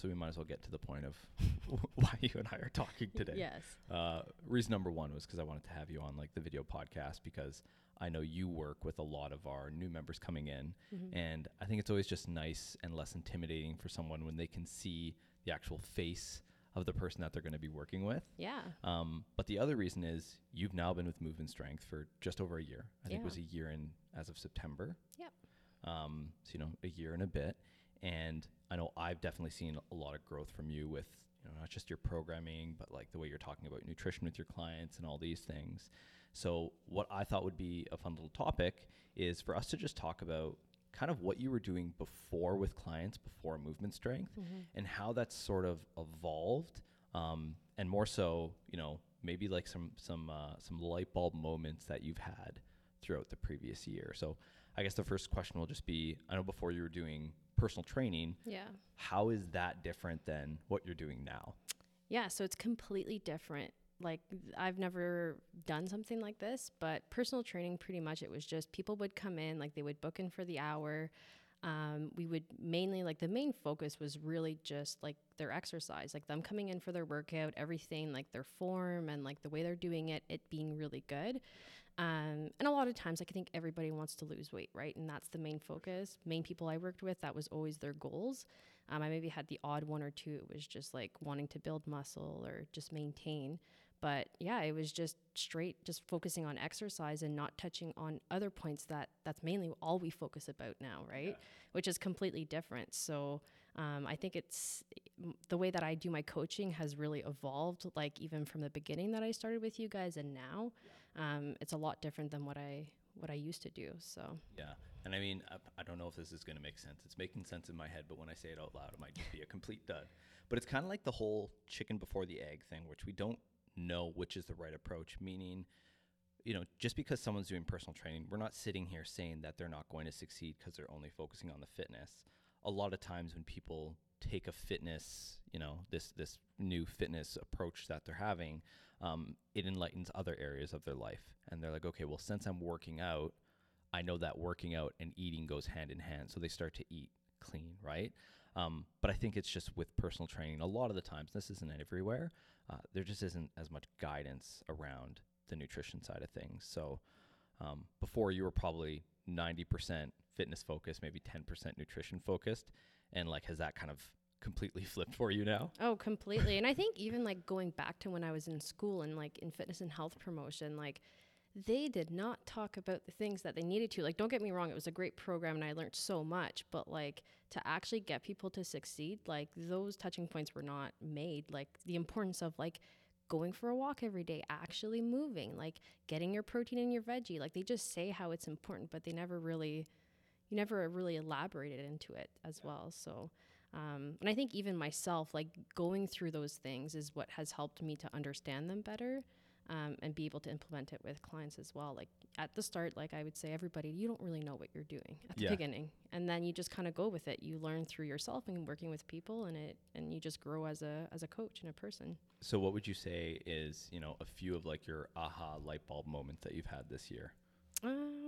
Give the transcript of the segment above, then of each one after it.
so we might as well get to the point of why you and I are talking today. Yes. Uh, reason number one was because I wanted to have you on like the video podcast because I know you work with a lot of our new members coming in, Mhm. and I think it's always just nice and less intimidating for someone when they can see the actual face of the person that they're going to be working with. Yeah. Um, but the other reason is you've now been with Movement Strength for just over a year. I think it was a year in as of September. Yep. Um, so you know, a year and a bit, and I know I've definitely seen a lot of growth from you with you know not just your programming, but like the way you're talking about nutrition with your clients and all these things. So what I thought would be a fun little topic is for us to just talk about kind of what you were doing before with clients before movement strength Mhm. and how that's sort of evolved um, and more so you know maybe like some some uh, some light bulb moments that you've had throughout the previous year so i guess the first question will just be i know before you were doing personal training Yeah. how is that different than what you're doing now Yeah, so it's completely different. Like I've never done something like this, but personal training pretty much it was just people would come in, like they would book in for the hour. Um, we would mainly like the main focus was really just like their exercise, like them coming in for their workout, everything like their form and like the way they're doing it, it being really good. Um, and a lot of times, like I think everybody wants to lose weight, right? And that's the main focus. Main people I worked with, that was always their goals. Um, I maybe had the odd one or two. It was just like wanting to build muscle or just maintain. But yeah, it was just straight, just focusing on exercise and not touching on other points that that's mainly all we focus about now, right? Which is completely different. So um, I think it's the way that I do my coaching has really evolved, like even from the beginning that I started with you guys and now. Um, it's a lot different than what I what I used to do. So Yeah. And I mean, I, I don't know if this is going to make sense. It's making sense in my head, but when I say it out loud, it might just be a complete dud. But it's kind of like the whole chicken before the egg thing, which we don't know which is the right approach. Meaning, you know, just because someone's doing personal training, we're not sitting here saying that they're not going to succeed because they're only focusing on the fitness. A lot of times when people take a fitness, you know, this this new fitness approach that they're having, um, it enlightens other areas of their life, and they're like, okay, well, since I'm working out, I know that working out and eating goes hand in hand, so they start to eat clean, right? Um, but I think it's just with personal training, a lot of the times, this isn't everywhere, uh, there just isn't as much guidance around the nutrition side of things. So um, before you were probably 90% fitness focused, maybe 10% nutrition focused, and like has that kind of completely flipped for you now? Oh, completely. and I think even like going back to when I was in school and like in fitness and health promotion, like they did not talk about the things that they needed to. Like, don't get me wrong, it was a great program and I learned so much, but like to actually get people to succeed, like those touching points were not made. Like the importance of like going for a walk every day, actually moving, like getting your protein and your veggie. Like they just say how it's important, but they never really, you never really elaborated into it as well. So, um, and I think even myself, like going through those things is what has helped me to understand them better um, and be able to implement it with clients as well. Like at the start, like I would say, everybody, you don't really know what you're doing at the Yeah. beginning, and then you just kind of go with it. You learn through yourself and working with people, and it and you just grow as a as a coach and a person. So what would you say is, you know, a few of like your aha light bulb moments that you've had this year? Um,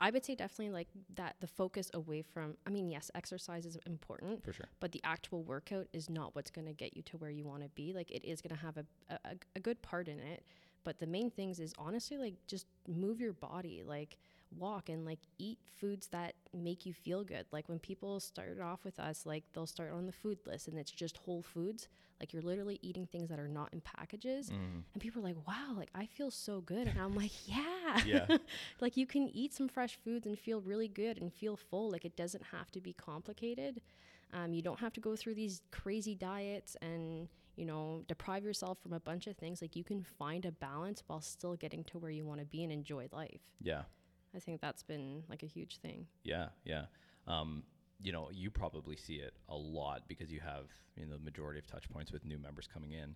I would say definitely like that the focus away from. I mean, yes, exercise is important, For sure. but the actual workout is not what's going to get you to where you want to be like it is going to have a, a, a good part in it but the main things is honestly like just move your body like walk and like eat foods that make you feel good. Like when people start off with us like they'll start on the food list and it's just whole foods. Like you're literally eating things that are not in packages. Mm. and people are like wow like i feel so good. And i'm like yeah. Yeah. like you can eat some fresh foods and feel really good and feel full. Like it doesn't have to be complicated. Um, you don't have to go through these crazy diets and you know deprive yourself from a bunch of things. Like you can find a balance while still getting to where you want to be and enjoy life. Yeah. I think that's been like a huge thing Yeah, yeah. Um, you know, you probably see it a lot because you have you know the majority of touch points with new members coming in.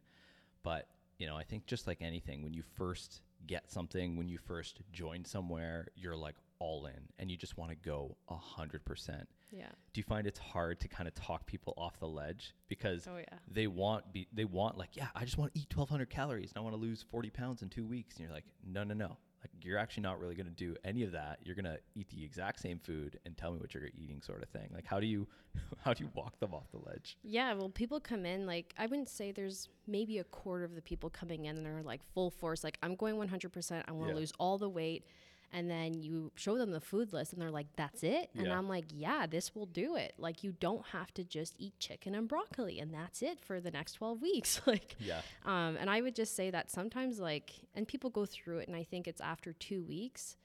But you know, I think just like anything, when you first get something, when you first join somewhere, you're like all in, and you just want to go a hundred percent. yeah Do you find it's hard to kind of talk people off the ledge because oh yeah they want be they want like yeah I just want to eat 1,200 calories and I want to lose 40 pounds in two weeks, and you're like no no no you're actually not really going to do any of that. You're going to eat the exact same food and tell me what you're eating, sort of thing. Like, how do you, how do you walk them off the ledge? Yeah, well, people come in like I wouldn't say there's maybe a quarter of the people coming in and are like full force, like I'm going 100%. I want to Yeah. lose all the weight, and then you show them the food list and they're like, "That's it," and Yeah. I'm like, "Yeah, this will do it. Like you don't have to just eat chicken and broccoli, and that's it for the next 12 weeks." like, Yeah. um, and I would just say that sometimes, like, and people go through it, and I think it's after two weeks,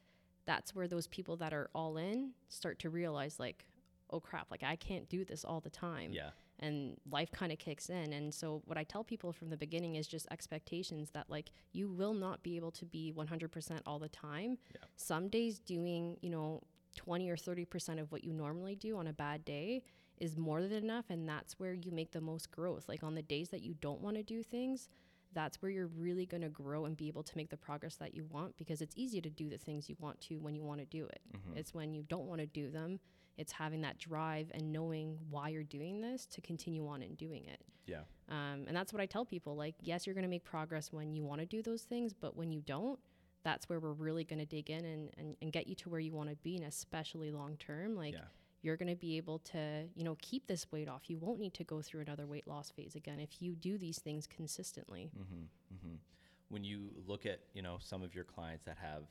that's where those people that are all in start to realize, like, oh crap, like I can't do this all the time. Yeah. And life kind of kicks in. And so, what I tell people from the beginning is just expectations that, like, you will not be able to be 100% all the time. Yeah. Some days doing, you know, 20 or 30% of what you normally do on a bad day is more than enough. And that's where you make the most growth. Like, on the days that you don't want to do things, that's where you're really going to grow and be able to make the progress that you want because it's easy to do the things you want to when you want to do it. Mhm. It's when you don't want to do them, it's having that drive and knowing why you're doing this to continue on and doing it. Yeah. Um, and that's what I tell people like, yes, you're going to make progress when you want to do those things, but when you don't, that's where we're really going to dig in and, and, and get you to where you want to be, and especially long term. Like, Yeah. you're going to be able to, you know, keep this weight off. You won't need to go through another weight loss phase again if you do these things consistently. Mm-hmm, mm-hmm. When you look at you know some of your clients that have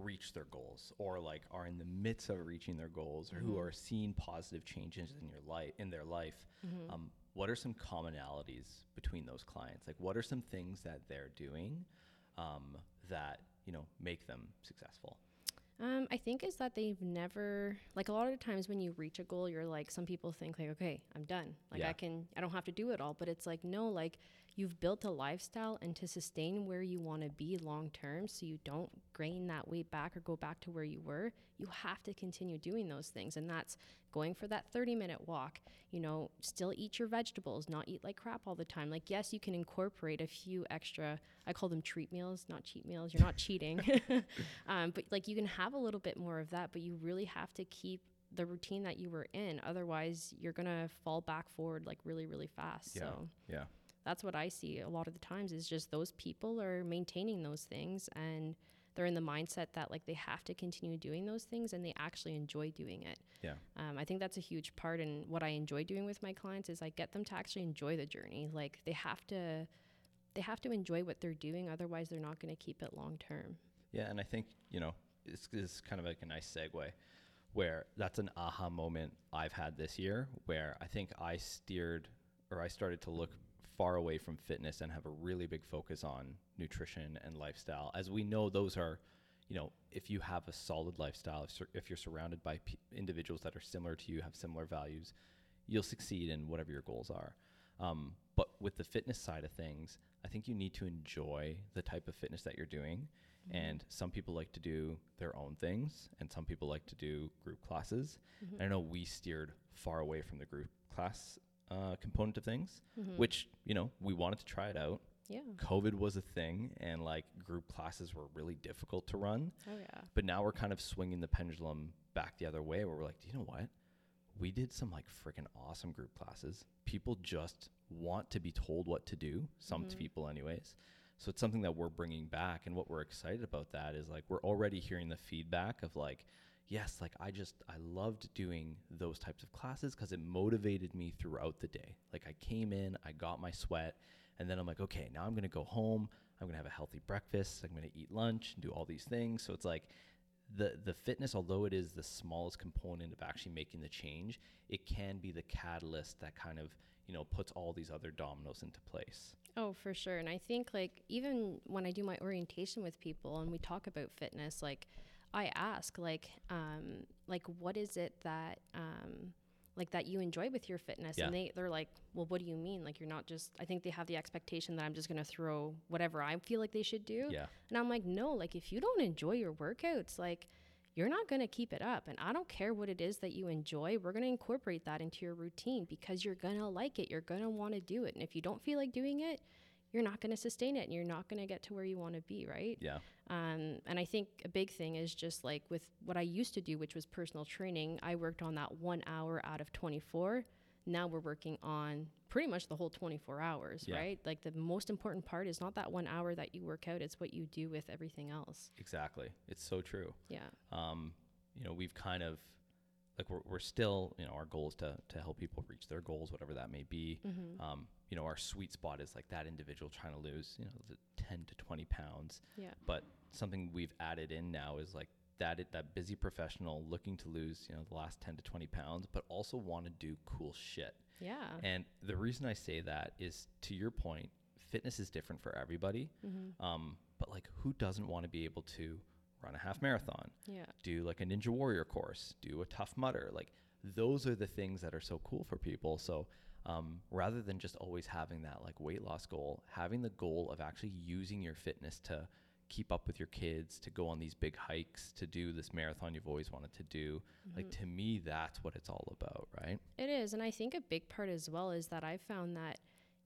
reached their goals or like are in the midst of reaching their goals or who Mhm. are seeing positive changes in your life in their life, Mhm. um, what are some commonalities between those clients? Like what are some things that they're doing um, that you know make them successful? Um, I think is that they've never like a lot of times when you reach a goal, you're like some people think like, okay, I'm done. Like Yeah. I can, I don't have to do it all. But it's like no, like you've built a lifestyle, and to sustain where you want to be long term, so you don't gain that weight back or go back to where you were, you have to continue doing those things, and that's going for that 30 minute walk. You know, still eat your vegetables, not eat like crap all the time. Like yes, you can incorporate a few extra. I call them treat meals, not cheat meals. You're not cheating. um, but like you can have a little bit more of that, but you really have to keep the routine that you were in. Otherwise, you're gonna fall back forward like really, really fast. Yeah. So Yeah. That's what I see a lot of the times is just those people are maintaining those things and they're in the mindset that like they have to continue doing those things and they actually enjoy doing it. Yeah. Um, I think that's a huge part. And what I enjoy doing with my clients is I get them to actually enjoy the journey. Like they have to, they have to enjoy what they're doing. Otherwise, they're not going to keep it long term. Yeah, and I think you know this is kind of like a nice segue, where that's an aha moment I've had this year, where I think I steered or I started to look far away from fitness and have a really big focus on nutrition and lifestyle. As we know, those are, you know, if you have a solid lifestyle, if, sur- if you're surrounded by p- individuals that are similar to you, have similar values, you'll succeed in whatever your goals are. Um, but with the fitness side of things, I think you need to enjoy the type of fitness that you're doing. And some people like to do their own things, and some people like to do group classes. Mm-hmm. I know we steered far away from the group class uh, component of things, Mhm. which, you know, we wanted to try it out. yeah. COVID was a thing, and like group classes were really difficult to run. Oh yeah. But now we're kind of swinging the pendulum back the other way where we're like, do you know what? We did some like freaking awesome group classes. People just want to be told what to do, some Mhm. people, anyways. So it's something that we're bringing back. And what we're excited about that is like, we're already hearing the feedback of like, yes, like I just, I loved doing those types of classes because it motivated me throughout the day. Like I came in, I got my sweat, and then I'm like, okay, now I'm to go home. I'm to have a healthy breakfast. I'm to eat lunch and do all these things. So it's like, the the fitness although it is the smallest component of actually making the change it can be the catalyst that kind of you know puts all these other dominoes into place Oh, for sure. And I think like even when I do my orientation with people and we talk about fitness, like I ask like um like what is it that um like that you enjoy with your fitness? Yeah. and they they're like well what do you mean? Like you're not just i think they have the expectation that i'm just going to throw whatever i feel like they should do. Yeah. And i'm like no like if you don't enjoy your workouts like you're not going to keep it up. And i don't care what it is that you enjoy we're going to incorporate that into your routine because you're going to like it. You're going to want to do it. And if you don't feel like doing it you're not going to sustain it and you're not going to get to where you want to be right yeah um, and I think a big thing is just like with what I used to do, which was personal training, I worked on that one hour out of 24 now we're working on pretty much the whole 24 hours, Yeah. right? Like the most important part is not that one hour that you work out, it's what you do with everything else. Exactly. It's so true. Yeah. um, you know, we've kind of like we're, we're still, you know, our goal is to, to help people reach their goals, whatever that may be. Mm-hmm. Um, you know, our sweet spot is like that individual trying to lose, you know, the 10 to 20 pounds. Yeah. But something we've added in now is like that, that busy professional looking to lose, you know, the last 10 to 20 pounds, but also want to do cool shit. Yeah. And the reason I say that is to your point, fitness is different for everybody. Mm-hmm. Um, but like, who doesn't want to be able to run a half marathon? Yeah. do like a ninja warrior course, do a Tough Mudder. Like those are the things that are so cool for people. So um, rather than just always having that like weight loss goal, having the goal of actually using your fitness to keep up with your kids, to go on these big hikes, to do this marathon you've always wanted to do. Like to me, that's what it's all about, right? It is. And I think a big part as well is that I found that,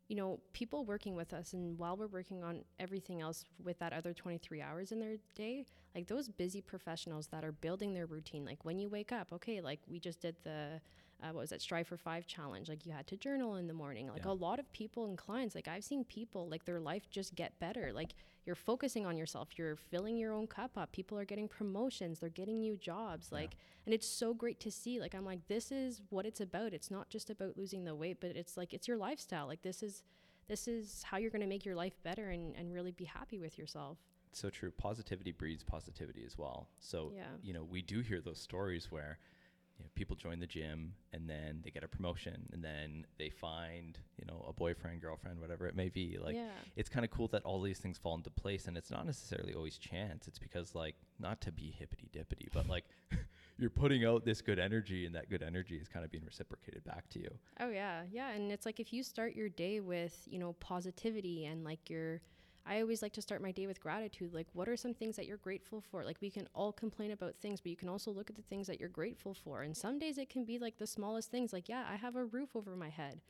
you know, people working with us and while we're working on everything else with that other 23 hours in their day, like those busy professionals that are building their routine, like when you wake up, okay, like we just did the, uh, what was that, Strive for Five challenge. Like you had to journal in the morning. Like Yeah. a lot of people and clients, like I've seen people, like their life just get better. Like you're focusing on yourself, you're filling your own cup up. People are getting promotions, they're getting new jobs. Yeah. Like, and it's so great to see. Like, I'm like, this is what it's about. It's not just about losing the weight, but it's like, it's your lifestyle. Like, this is, this is how you're going to make your life better and, and really be happy with yourself. so true. Positivity breeds positivity as well. So, Yeah. you know, we do hear those stories where you know, people join the gym and then they get a promotion and then they find, you know, a boyfriend, girlfriend, whatever it may be. Like, yeah. it's kind of cool that all these things fall into place and it's not necessarily always chance. It's because, like, not to be hippity dippity, but like, you're putting out this good energy and that good energy is kind of being reciprocated back to you. Oh yeah, yeah, and it's like if you start your day with you know positivity and like your, I always like to start my day with gratitude. Like, what are some things that you're grateful for? Like, we can all complain about things, but you can also look at the things that you're grateful for. And some days it can be like the smallest things. Like, yeah, I have a roof over my head.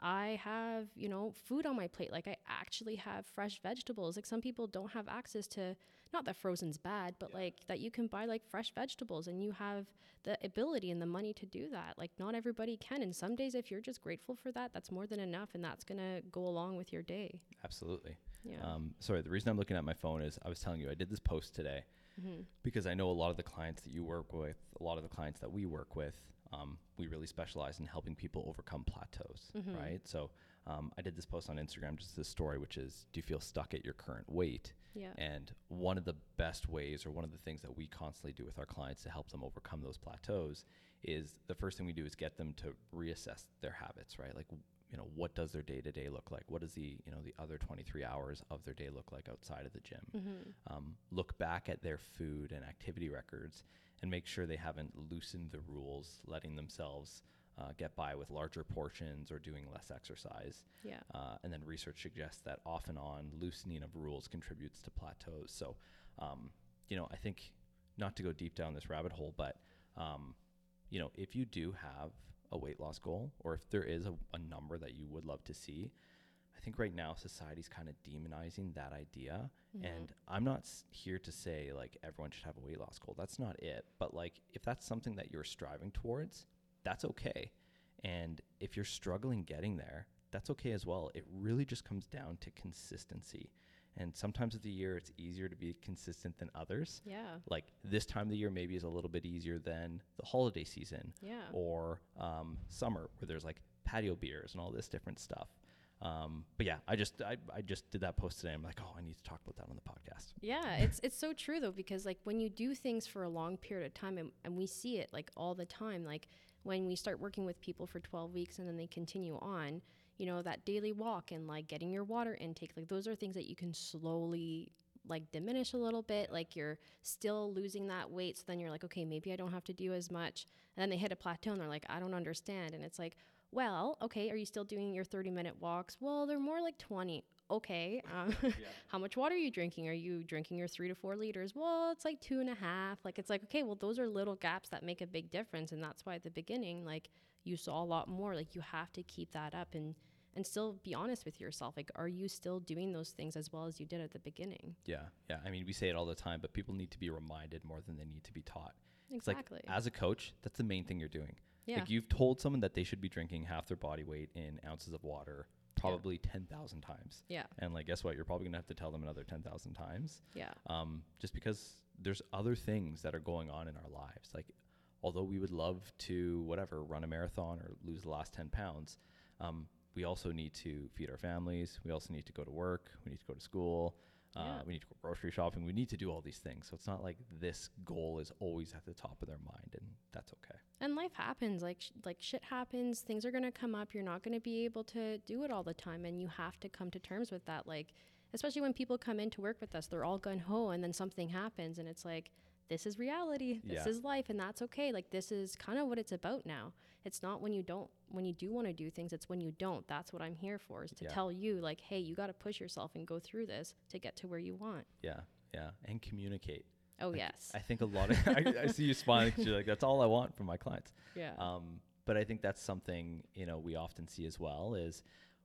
I have, you know, food on my plate. Like I actually have fresh vegetables. Like some people don't have access to not that frozen's bad, but like that you can buy like fresh vegetables and you have the ability and the money to do that. Like not everybody can. And some days if you're just grateful for that, that's more than enough and that's going to go along with your day. Absolutely. Yeah. Um, sorry, the reason I'm looking at my phone is I was telling you I did this post today mm-hmm. because I know a lot of the clients that you work with, a lot of the clients that we work with, um, we really specialize in helping people overcome plateaus, Mhm. right? So um, I did this post on Instagram, just this story, which is, do you feel stuck at your current weight? Yeah. And one of the best ways, or one of the things that we constantly do with our clients to help them overcome those plateaus, is the first thing we do is get them to reassess their habits, right? Like, you know, what does their day to day look like? What does the you know the other 23 hours of their day look like outside of the gym? Mm-hmm. Um, look back at their food and activity records and make sure they haven't loosened the rules, letting themselves uh, get by with larger portions or doing less exercise. Yeah. Uh, and then research suggests that off and on loosening of rules contributes to plateaus. So, um, you know, I think not to go deep down this rabbit hole, but um, you know, if you do have a weight loss goal, or if there is a, a number that you would love to see, I think right now society's kind of demonizing that idea. Mhm. And I'm not s- here to say like everyone should have a weight loss goal. That's not it. But like if that's something that you're striving towards, that's okay. And if you're struggling getting there, that's okay as well. It really just comes down to consistency. And sometimes of the year it's easier to be consistent than others. Yeah. Like this time of the year maybe is a little bit easier than the holiday season Yeah. or um, summer where there's like patio beers and all this different stuff. Um, but yeah, I just I, I just did that post today. I'm like, oh, I need to talk about that on the podcast. Yeah, it's it's so true though because like when you do things for a long period of time and, and we see it like all the time like when we start working with people for 12 weeks and then they continue on, you know, that daily walk and like getting your water intake, like those are things that you can slowly like diminish a little bit, like you're still losing that weight so then you're like, okay, maybe I don't have to do as much. And then they hit a plateau and they're like, I don't understand and it's like well, okay, are you still doing your 30 minute walks? Well, they're more like 20. Okay. Um, how much water are you drinking? Are you drinking your three to four liters? Well, it's like two and a half. Like, it's like, okay, well, those are little gaps that make a big difference. And that's why at the beginning, like, you saw a lot more. Like, you have to keep that up and, and still be honest with yourself. Like, are you still doing those things as well as you did at the beginning? Yeah, yeah. I mean, we say it all the time, but people need to be reminded more than they need to be taught. It's like Exactly. as a coach, that's the main thing you're doing. Yeah. Like you've told someone that they should be drinking half their body weight in ounces of water, probably 10,000 times. yeah. And like, guess what? You're probably going to have to tell them another 10,000 times. Yeah. Um, just because there's other things that are going on in our lives. Like, although we would love to, whatever, run a marathon or lose the last 10 pounds, um, we also need to feed our families. We also need to go to work. We need to go to school. Uh, Yeah. We need to go grocery shopping. We need to do all these things. So it's not like this goal is always at the top of their mind, and that's okay. And life happens. Like sh- like shit happens. Things are gonna come up. You're not gonna be able to do it all the time, and you have to come to terms with that. Like, especially when people come in to work with us, they're all gun ho, and then something happens, and it's like, this is reality. This Yeah. is life, and that's okay. Like this is kind of what it's about now. It's not when you don't, when you do want to do things. It's when you don't. That's what I'm here for. Is to Yeah. tell you, like, hey, you got to push yourself and go through this to get to where you want. Yeah, yeah, and communicate. Oh Like, yes. I think a lot of I, I see you smiling. you're like, that's all I want from my clients. yeah. Um, but I think that's something you know we often see as well is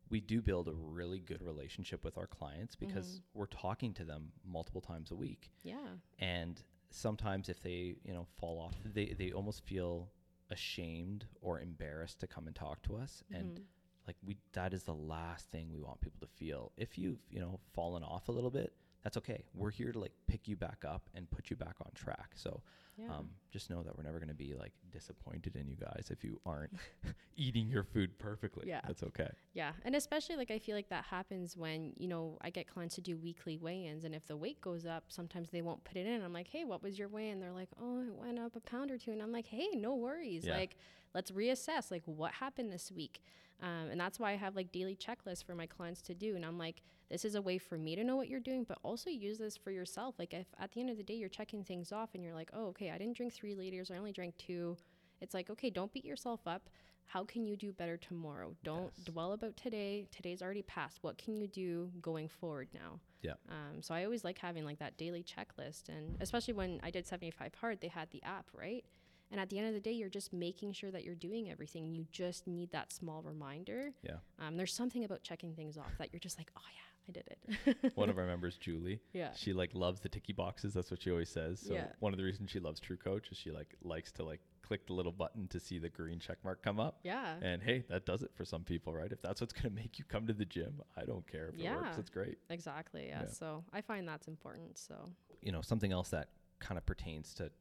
we do build a really good relationship with our clients because we're talking to them multiple times a week, yeah. and sometimes if they you know fall off, they they almost feel ashamed or embarrassed to come and talk to us, and Mhm. like we that is the last thing we want people to feel. If you've you know fallen off a little bit, that's okay. We're here to like pick you back up and put you back on track. So Yeah. um, just know that we're never going to be like disappointed in you guys if you aren't eating your food perfectly. Yeah. That's okay. Yeah, and especially like I feel like that happens when you know I get clients to do weekly weigh-ins, and if the weight goes up, sometimes they won't put it in. I'm like, hey, what was your weigh-in? They're like, oh, it went up a pound or two, and I'm like, hey, no worries. Yeah. Like, let's reassess. Like, what happened this week? Um, and that's why I have like daily checklists for my clients to do. And I'm like, this is a way for me to know what you're doing, but also use this for yourself. Like, if at the end of the day you're checking things off and you're like, oh, okay, I didn't drink three liters, I only drank two. It's like, okay, don't beat yourself up. How can you do better tomorrow? Don't Yes. dwell about today. Today's already passed. What can you do going forward now? Yeah. Um, so I always like having like that daily checklist, and especially when I did 75 hard, they had the app, right? And at the end of the day, you're just making sure that you're doing everything. You just need that small reminder. Yeah. Um, there's something about checking things off that you're just like, oh yeah, I did it. One of our members, Julie, yeah. she like loves the ticky boxes. That's what she always says. So Yeah. one of the reasons she loves TrueCoach is she like likes to like click the little button to see the green check mark come up. Yeah. And hey, that does it for some people, right? If that's what's going to make you come to the gym, I don't care if it works. It's great. Exactly. Yeah. Yeah. So I find that's important. So you know something else that kind of pertains to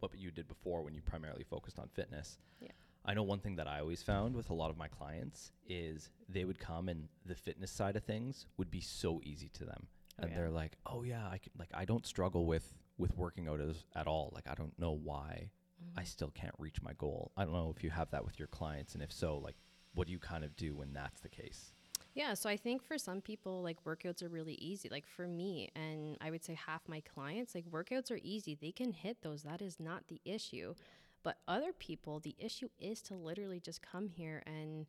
what you did before when you primarily focused on fitness. Yeah. I know one thing that I always found with a lot of my clients is they would come and the fitness side of things would be so easy to them. Oh, and yeah. they're like, "Oh yeah, I can like I don't struggle with with working out as, at all. Like I don't know why mm-hmm. I still can't reach my goal. I don't know if you have that with your clients and if so, like what do you kind of do when that's the case? Yeah, so I think for some people, like workouts are really easy. Like for me, and I would say half my clients, like workouts are easy. They can hit those. That is not the issue. But other people, the issue is to literally just come here and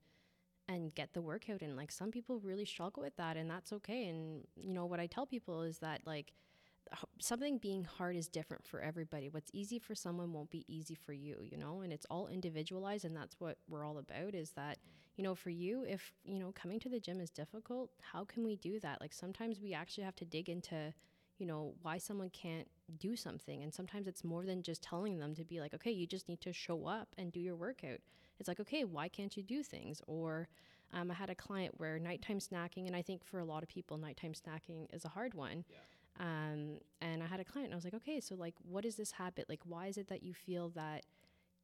and get the workout in. Like some people really struggle with that, and that's okay. And you know what I tell people is that like something being hard is different for everybody. What's easy for someone won't be easy for you, you know, and it's all individualized and that's what we're all about is that, you know, for you if, you know, coming to the gym is difficult, how can we do that? Like sometimes we actually have to dig into you know why someone can't do something and sometimes it's more than just telling them to be like okay you just need to show up and do your workout it's like okay why can't you do things or um, i had a client where nighttime snacking and i think for a lot of people nighttime snacking is a hard one um, and I had a client and I was like, okay, so like, what is this habit? Like, why is it that you feel that,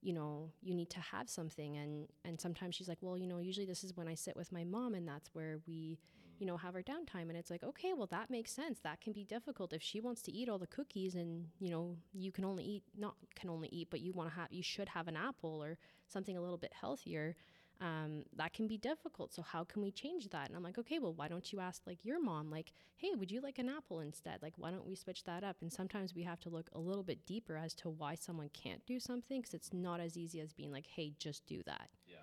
you know, you need to have something? And, and sometimes she's like, well, you know, usually this is when I sit with my mom and that's where we, you know, have our downtime. And it's like, okay, well, that makes sense. That can be difficult if she wants to eat all the cookies and, you know, you can only eat, not can only eat, but you want to have, you should have an apple or something a little bit healthier um, that can be difficult. So how can we change that? And I'm like, okay, well, why don't you ask like your mom, like, hey, would you like an apple instead? Like, why don't we switch that up? And sometimes we have to look a little bit deeper as to why someone can't do something because it's not as easy as being like, hey, just do that. Yeah.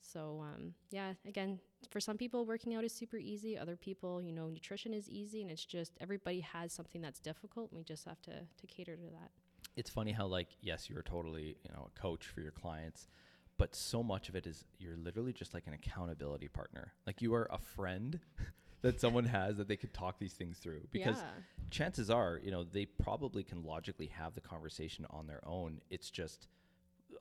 So um, yeah, again, for some people, working out is super easy. Other people, you know, nutrition is easy, and it's just everybody has something that's difficult. And we just have to to cater to that. it's funny how like yes you're totally you know a coach for your clients but so much of it is you're literally just like an accountability partner like you are a friend that someone has that they could talk these things through because Yeah. chances are, you know, they probably can logically have the conversation on their own. It's just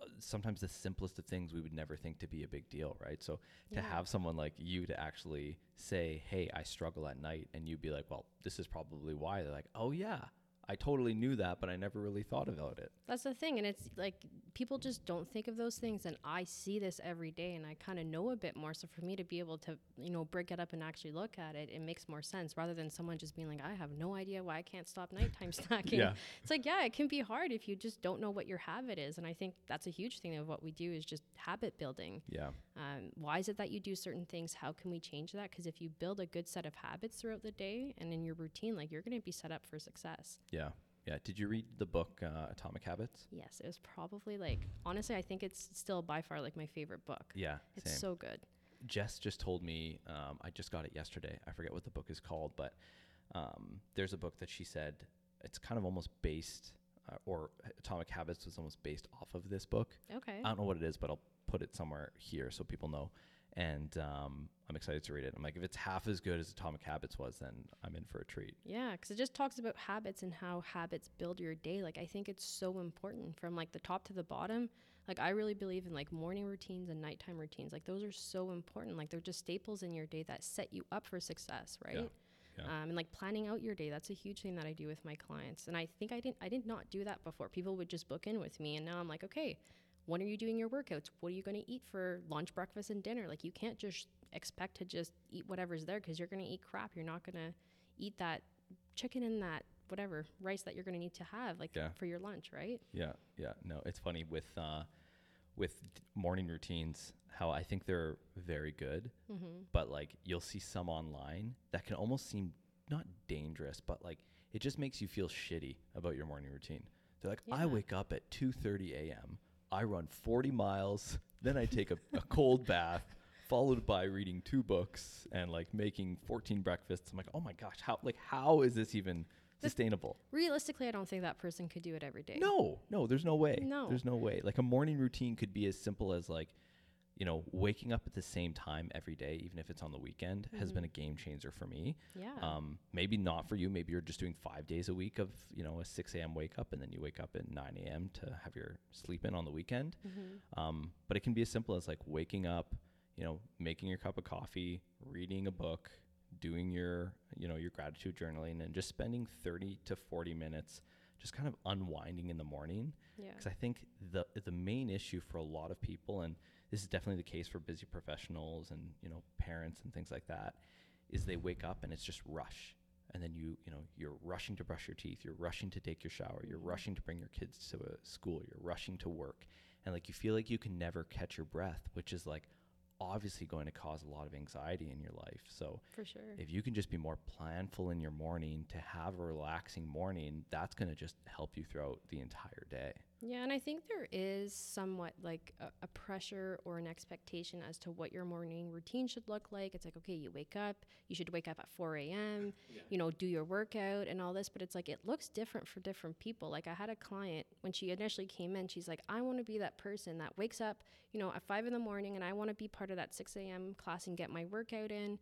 uh, sometimes the simplest of things we would never think to be a big deal, right? So to Yeah. have someone like you to actually say, "Hey, I struggle at night," and you'd be like, "Well, this is probably why." They're like, "Oh yeah, I totally knew that, but I never really thought about it." That's the thing, and it's like people just don't think of those things, and I see this every day, and I kind of know a bit more. So for me to be able to, you know, break it up and actually look at it, it makes more sense rather than someone just being like, "I have no idea why I can't stop nighttime snacking." Yeah. It's like, yeah, it can be hard if you just don't know what your habit is, and I think that's a huge thing of what we do is just habit building. Yeah. Um, why is it that you do certain things? How can we change that? Because if you build a good set of habits throughout the day and in your routine, like you're going to be set up for success. Yeah. Yeah. Did you read the book uh, Atomic Habits? Yes, it was probably like honestly, I think it's still by far like my favorite book. Yeah. It's same. so good. Jess just told me, um, I just got it yesterday. I forget what the book is called, but um, there's a book that she said it's kind of almost based, uh, or Atomic Habits was almost based off of this book. Okay. I don't know what it is, but I'll put it somewhere here so people know. And um, I'm excited to read it. I'm like, if it's half as good as Atomic Habits was, then I'm in for a treat. Yeah, because it just talks about habits and how habits build your day. Like I think it's so important from like the top to the bottom. Like I really believe in like morning routines and nighttime routines. Like those are so important. Like they're just staples in your day that set you up for success, right? Yeah. Um, and like planning out your day, that's a huge thing that I do with my clients. And I think I didn't, I did not do that before. People would just book in with me, and now I'm like, okay, when are you doing your workouts? What are you going to eat for lunch, breakfast, and dinner? Like you can't just expect to just eat whatever's there because you're going to eat crap. You're not going to eat that chicken and that whatever rice that you're going to need to have like Yeah. for your lunch, right? Yeah, yeah. No, it's funny with uh, with morning routines. How I think they're very good, Mm-hmm. but like you'll see some online that can almost seem not dangerous, but like it just makes you feel shitty about your morning routine. They're like, I wake up at two thirty a.m. I run forty miles, then I take a, a cold bath, followed by reading two books and like making fourteen breakfasts. I'm like, oh my gosh, how like how is this even sustainable? Realistically, I don't think that person could do it every day. No, no, there's no way. No. There's no way. Like a morning routine could be as simple as like, you know, waking up at the same time every day, even if it's on the weekend, has been a game changer for me. Yeah. Um, maybe not for you. Maybe you're just doing five days a week of, you know, a 6 a.m. wake up and then you wake up at 9 a.m. to have your sleep in on the weekend. Mm-hmm. Um, but it can be as simple as like waking up, you know, making your cup of coffee, reading a book, doing your, you know, your gratitude journaling, and just spending 30 to 40 minutes just kind of unwinding in the morning. yeah. Because I think the the main issue for a lot of people, and this is definitely the case for busy professionals and you know parents and things like that, is they wake up and it's just rush, and then you you know you're rushing to brush your teeth, you're rushing to take your shower, you're Mhm. rushing to bring your kids to uh, school, you're rushing to work, and like you feel like you can never catch your breath, which is like obviously going to cause a lot of anxiety in your life. So For sure. if you can just be more planful in your morning to have a relaxing morning, that's going to just help you throughout the entire day. Yeah, and I think there is somewhat like a, a pressure or an expectation as to what your morning routine should look like. It's like, okay, you wake up, you should wake up at 4 a.m., you know, do your workout and all this, but it's like it looks different for different people. Like I had a client when she initially came in, she's like, I want to be that person that wakes up, you know, at 5 in the morning and I want to be part of that 6 a.m. class and get my workout in.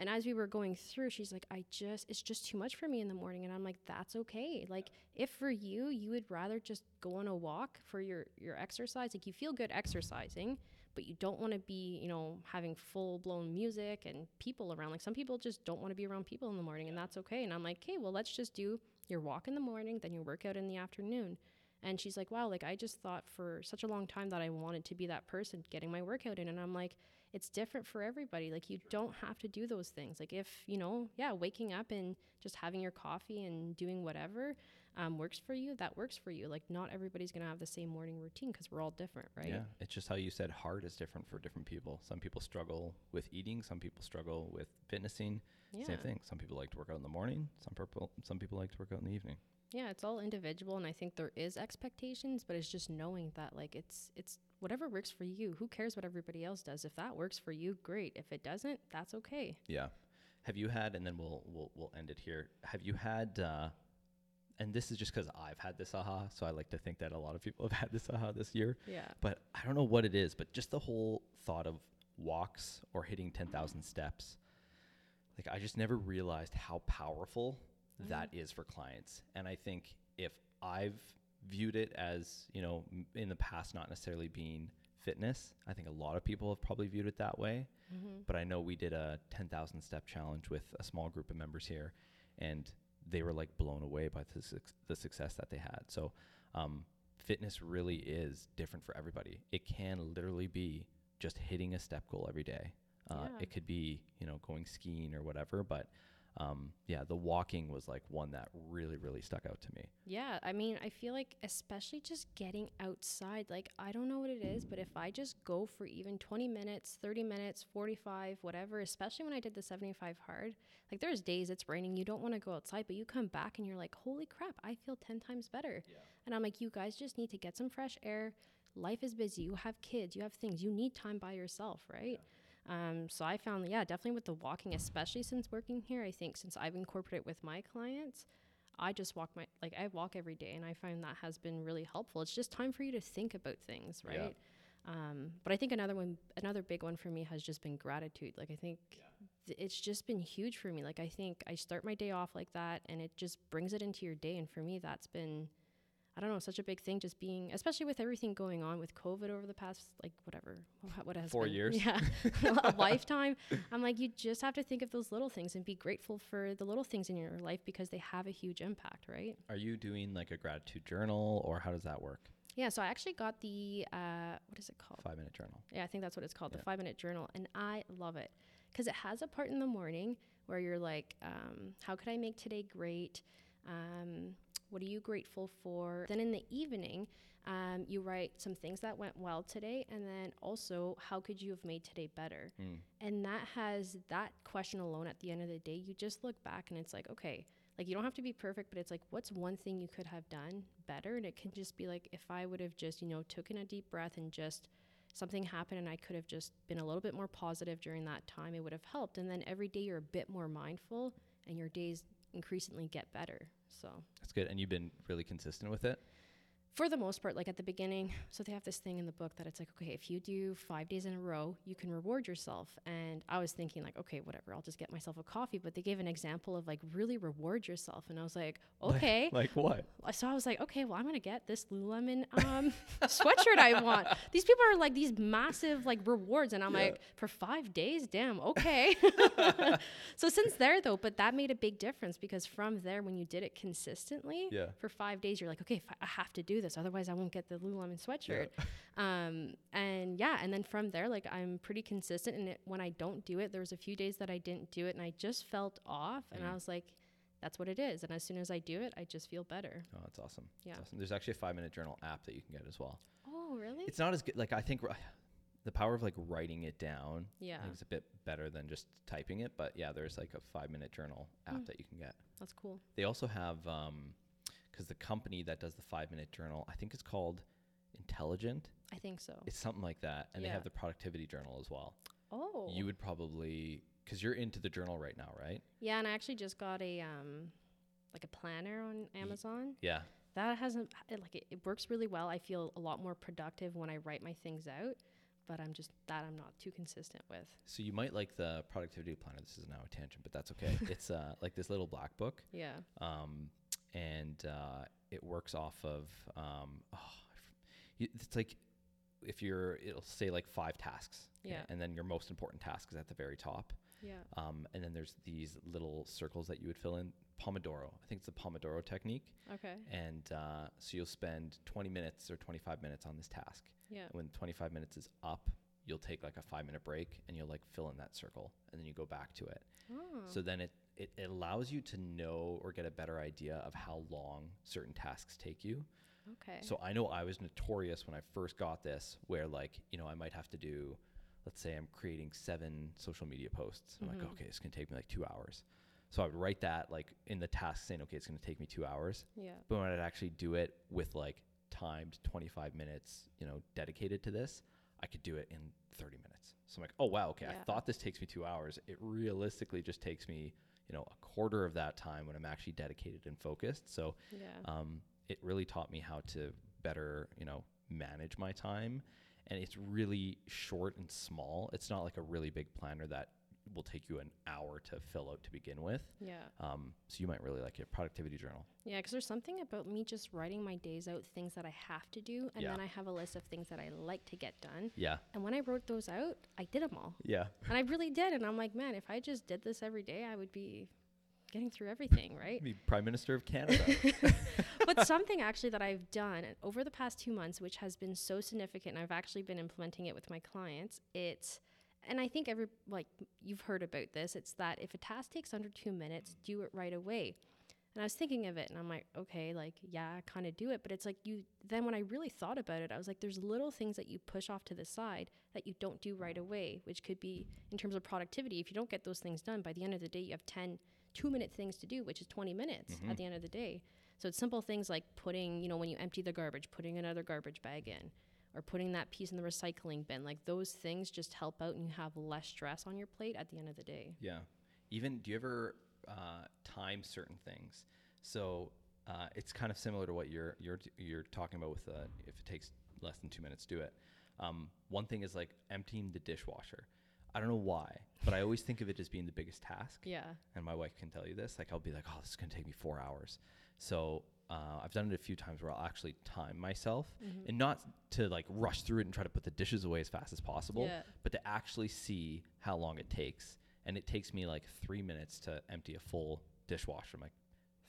And as we were going through, she's like, I just, it's just too much for me in the morning. And I'm like, that's okay. Like, if for you, you would rather just go on a walk for your, your exercise, like you feel good exercising, but you don't want to be, you know, having full blown music and people around. Like, some people just don't want to be around people in the morning, and that's okay. And I'm like, okay, well, let's just do your walk in the morning, then your workout in the afternoon. And she's like, wow, like I just thought for such a long time that I wanted to be that person getting my workout in. And I'm like, it's different for everybody. Like you don't have to do those things. Like if, you know, yeah, waking up and just having your coffee and doing whatever um, works for you, that works for you. Like not everybody's to have the same morning routine because we're all different, right? Yeah, it's just how you said hard is different for different people. Some people struggle with eating, some people struggle with fitnessing. Yeah. Same thing. Some people like to work out in the morning, some people some people like to work out in the evening. Yeah, it's all individual and I think there is expectations, but it's just knowing that like it's it's whatever works for you. Who cares what everybody else does? If that works for you, great. If it doesn't, that's okay. Yeah. Have you had and then we'll we'll we'll end it here. Have you had uh and this is just cuz I've had this aha, so I like to think that a lot of people have had this aha this year. Yeah. But I don't know what it is, but just the whole thought of walks or hitting 10,000 steps like I just never realized how powerful that is for clients. And I think if I've viewed it as, you know, in the past not necessarily being fitness, I think a lot of people have probably viewed it that way. Mm-hmm. But I know we did a 10,000 step challenge with a small group of members here and they were like blown away by the, suc the success that they had. So, um, fitness really is different for everybody. It can literally be just hitting a step goal every day. Uh, Yeah. It could be, you know, going skiing or whatever. But um, yeah, the walking was like one that really, really stuck out to me. Yeah, I mean, I feel like especially just getting outside, like I don't know what it is, but if I just go for even 20 minutes, 30 minutes, 45, whatever, especially when I did the 75 hard, like there's days it's raining, you don't want to go outside, but you come back and you're like, "Holy crap, I feel 10 times better." And I'm like, "You guys just need to get some fresh air. Life is busy. You have kids, you have things. You need time by yourself, right?" Um, so I found, yeah, definitely with the walking, especially since working here, I think since I've incorporated it with my clients, I just walk my like I walk every day, and I find that has been really helpful. It's just time for you to think about things, Yeah. right? Um, but I think another one, another big one for me has just been gratitude. Like I think th- it's just been huge for me. Like I think I start my day off like that, and it just brings it into your day. And for me, that's been, I don't know, such a big thing. Just being, especially with everything going on with COVID over the past like whatever, what has Four been- years. yeah, a lifetime. I'm like, you just have to think of those little things and be grateful for the little things in your life because they have a huge impact, right? Are you doing like a gratitude journal or how does that work? Yeah. So I actually got the uh, what is it called? Five minute journal. Yeah, I think that's what it's called, Yeah. the five minute journal. And I love it because it has a part in the morning where you're like, um, how could I make today great? Um, what are you grateful for? Then in the evening, um, you write some things that went well today, and then also, how could you have made today better? Mm. And that has that question alone at the end of the day, you just look back and it's like, okay, like you don't have to be perfect, but it's like, what's one thing you could have done better? And it can just be like, if I would have just, you know, taken a deep breath and just something happened and I could have just been a little bit more positive during that time, it would have helped. And then every day you're a bit more mindful and your days increasingly get better. So That's good. And you've been really consistent with it? For the most part, like at the beginning, so they have this thing in the book that it's like, okay, if you do five days in a row, you can reward yourself. And I was thinking, like, okay, whatever, I'll just get myself a coffee. But they gave an example of like really reward yourself. And I was like, okay. Like what? so I was like, okay, well, I'm gonna get this Lululemon um, sweatshirt I want. These people are like these massive like rewards, and I'm Yeah. like, for five days, damn, okay. so since there though, but that made a big difference because from there, when you did it consistently Yeah. for five days, you're like, okay, I have to do this, otherwise I won't get the Lululemon sweatshirt. Um, and yeah, and then from there, like I'm pretty consistent, and it, when I don't do it, there was a few days that I didn't do it, and I just felt off, and I Mm. was like. That's what it is. And as soon as I do it, I just feel better. Oh, that's awesome. That's Yeah. awesome. There's actually a five minute journal app that you can get as well. Oh, really? It's not as good. Like I think the power of like writing it down yeah, is a bit better than just typing it. But yeah, there's like a five minute journal app Mm. that you can get. that's cool. They also have um, because the company that does the five minute journal, I think it's called Intelligent. I think so. It's something like that, and they have the productivity journal as well. Oh, You would probably because you're into the journal right now, right? yeah, and I actually just got a um, like a planner on Amazon. Yeah. That hasn't like it, it works really well. I feel a lot more productive when I write my things out, but I'm just that I'm not too consistent with. So you might like the productivity planner. This is now a tangent, but that's okay. it's uh, like this little black book, Yeah. um, and uh, it works off of. Um, oh, I f- y- it's like if you're, it'll say like five tasks. Yeah. And then your most important task is at the very top. Yeah. Um, and then there's these little circles that you would fill in. Pomodoro. I think it's the Pomodoro technique. Okay. And uh, so you'll spend 20 minutes or 25 minutes on this task. Yeah. And when 25 minutes is up, you'll take like a five minute break and you'll like fill in that circle and then you go back to it. Oh. So then it, it, it allows you to know or get a better idea of how long certain tasks take you. okay. So I know I was notorious when I first got this, where like, you know, I might have to do, let's say I'm creating seven social media posts. I'm like, Mhm. okay, it's going to take me like two hours. So I would write that like in the task saying, okay, it's going to take me two hours. yeah. But when I'd actually do it with like timed 25 minutes, you know, dedicated to this, I could do it in 30 minutes. So I'm like, oh, wow, okay, I thought this takes me two hours. It realistically just takes me, you know, a quarter of that time when I'm actually dedicated and focused. So Yeah. um, it really taught me how to better, you know, manage my time. And it's really short and small. It's not like a really big planner that will take you an hour to fill out to begin with. Yeah. Um, so you might really like it. Productivity journal. Yeah, because there's something about me just writing my days out, things that I have to do, and Yeah. then I have a list of things that I like to get done. Yeah. And when I wrote those out, I did them all. Yeah. and I really did. And I'm like, man, if I just did this every day, I would be getting through everything, right? Be Prime Minister of Canada. but something actually that I've done over the past two months, which has been so significant, and I've actually been implementing it with my clients, it's and I think every like you've heard about this, it's that if a task takes under two minutes, do it right away. And I was thinking of it and I'm like, okay, like, yeah, I kind of do it. But it's like you, then when I really thought about it, I was like, there's little things that you push off to the side that you don't do right away, which could be in terms of productivity. If you don't get those things done, by the end of the day, you have 10 two minute things to do, which is 20 minutes Mm-hmm. at the end of the day. So it's simple things like putting, you know, when you empty the garbage, putting another garbage bag in or putting that piece in the recycling bin. Like those things just help out and you have less stress on your plate at the end of the day. Yeah. Even do you ever uh, time certain things? So uh, it's kind of similar to what you're you're you're talking about with uh, if it takes less than two minutes, do it. Um, one thing is like emptying the dishwasher. I don't know why, but I always think of it as being the biggest task. Yeah. And my wife can tell you this. Like I'll be like, oh, this is gonna take me four hours. So uh, I've done it a few times where I'll actually time myself Mm-hmm. and not to like rush through it and try to put the dishes away as fast as possible, Yeah. but to actually see how long it takes. And it takes me like three minutes to empty a full dishwasher. I'm like,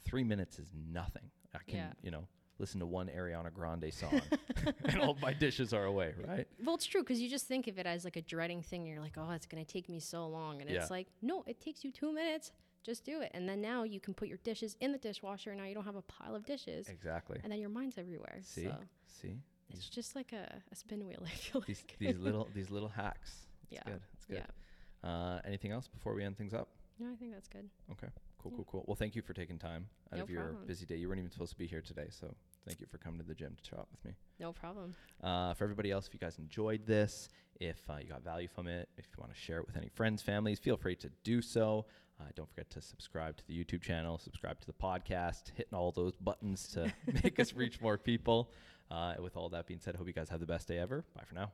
three minutes is nothing. I can, Yeah. you know, listen to one Ariana Grande song and all my dishes are away, right? Well, it's true because you just think of it as like a dreading thing. You're like, oh, it's going to take me so long. And Yeah. it's like, no, it takes you two minutes. Just do it. And then now you can put your dishes in the dishwasher. And now you don't have a pile of dishes. Exactly. And then your mind's everywhere. See, So see, it's just like a, a spin wheel, I feel these like. these little these little hacks. It's Yeah. good. It's good. Yeah. Uh, anything else before we end things up? No, I think that's good. Okay. Cool, Yeah. cool, cool. Well, thank you for taking time out No of your problem. busy day. You weren't even supposed to be here today, so thank you for coming to the gym to chat with me. No problem. Uh, for everybody else, if you guys enjoyed this, if uh, you got value from it, if you want to share it with any friends, families, feel free to do so. Uh, don't forget to subscribe to the YouTube channel, subscribe to the podcast, hitting all those buttons to make us reach more people. Uh, with all that being said, hope you guys have the best day ever. Bye for now.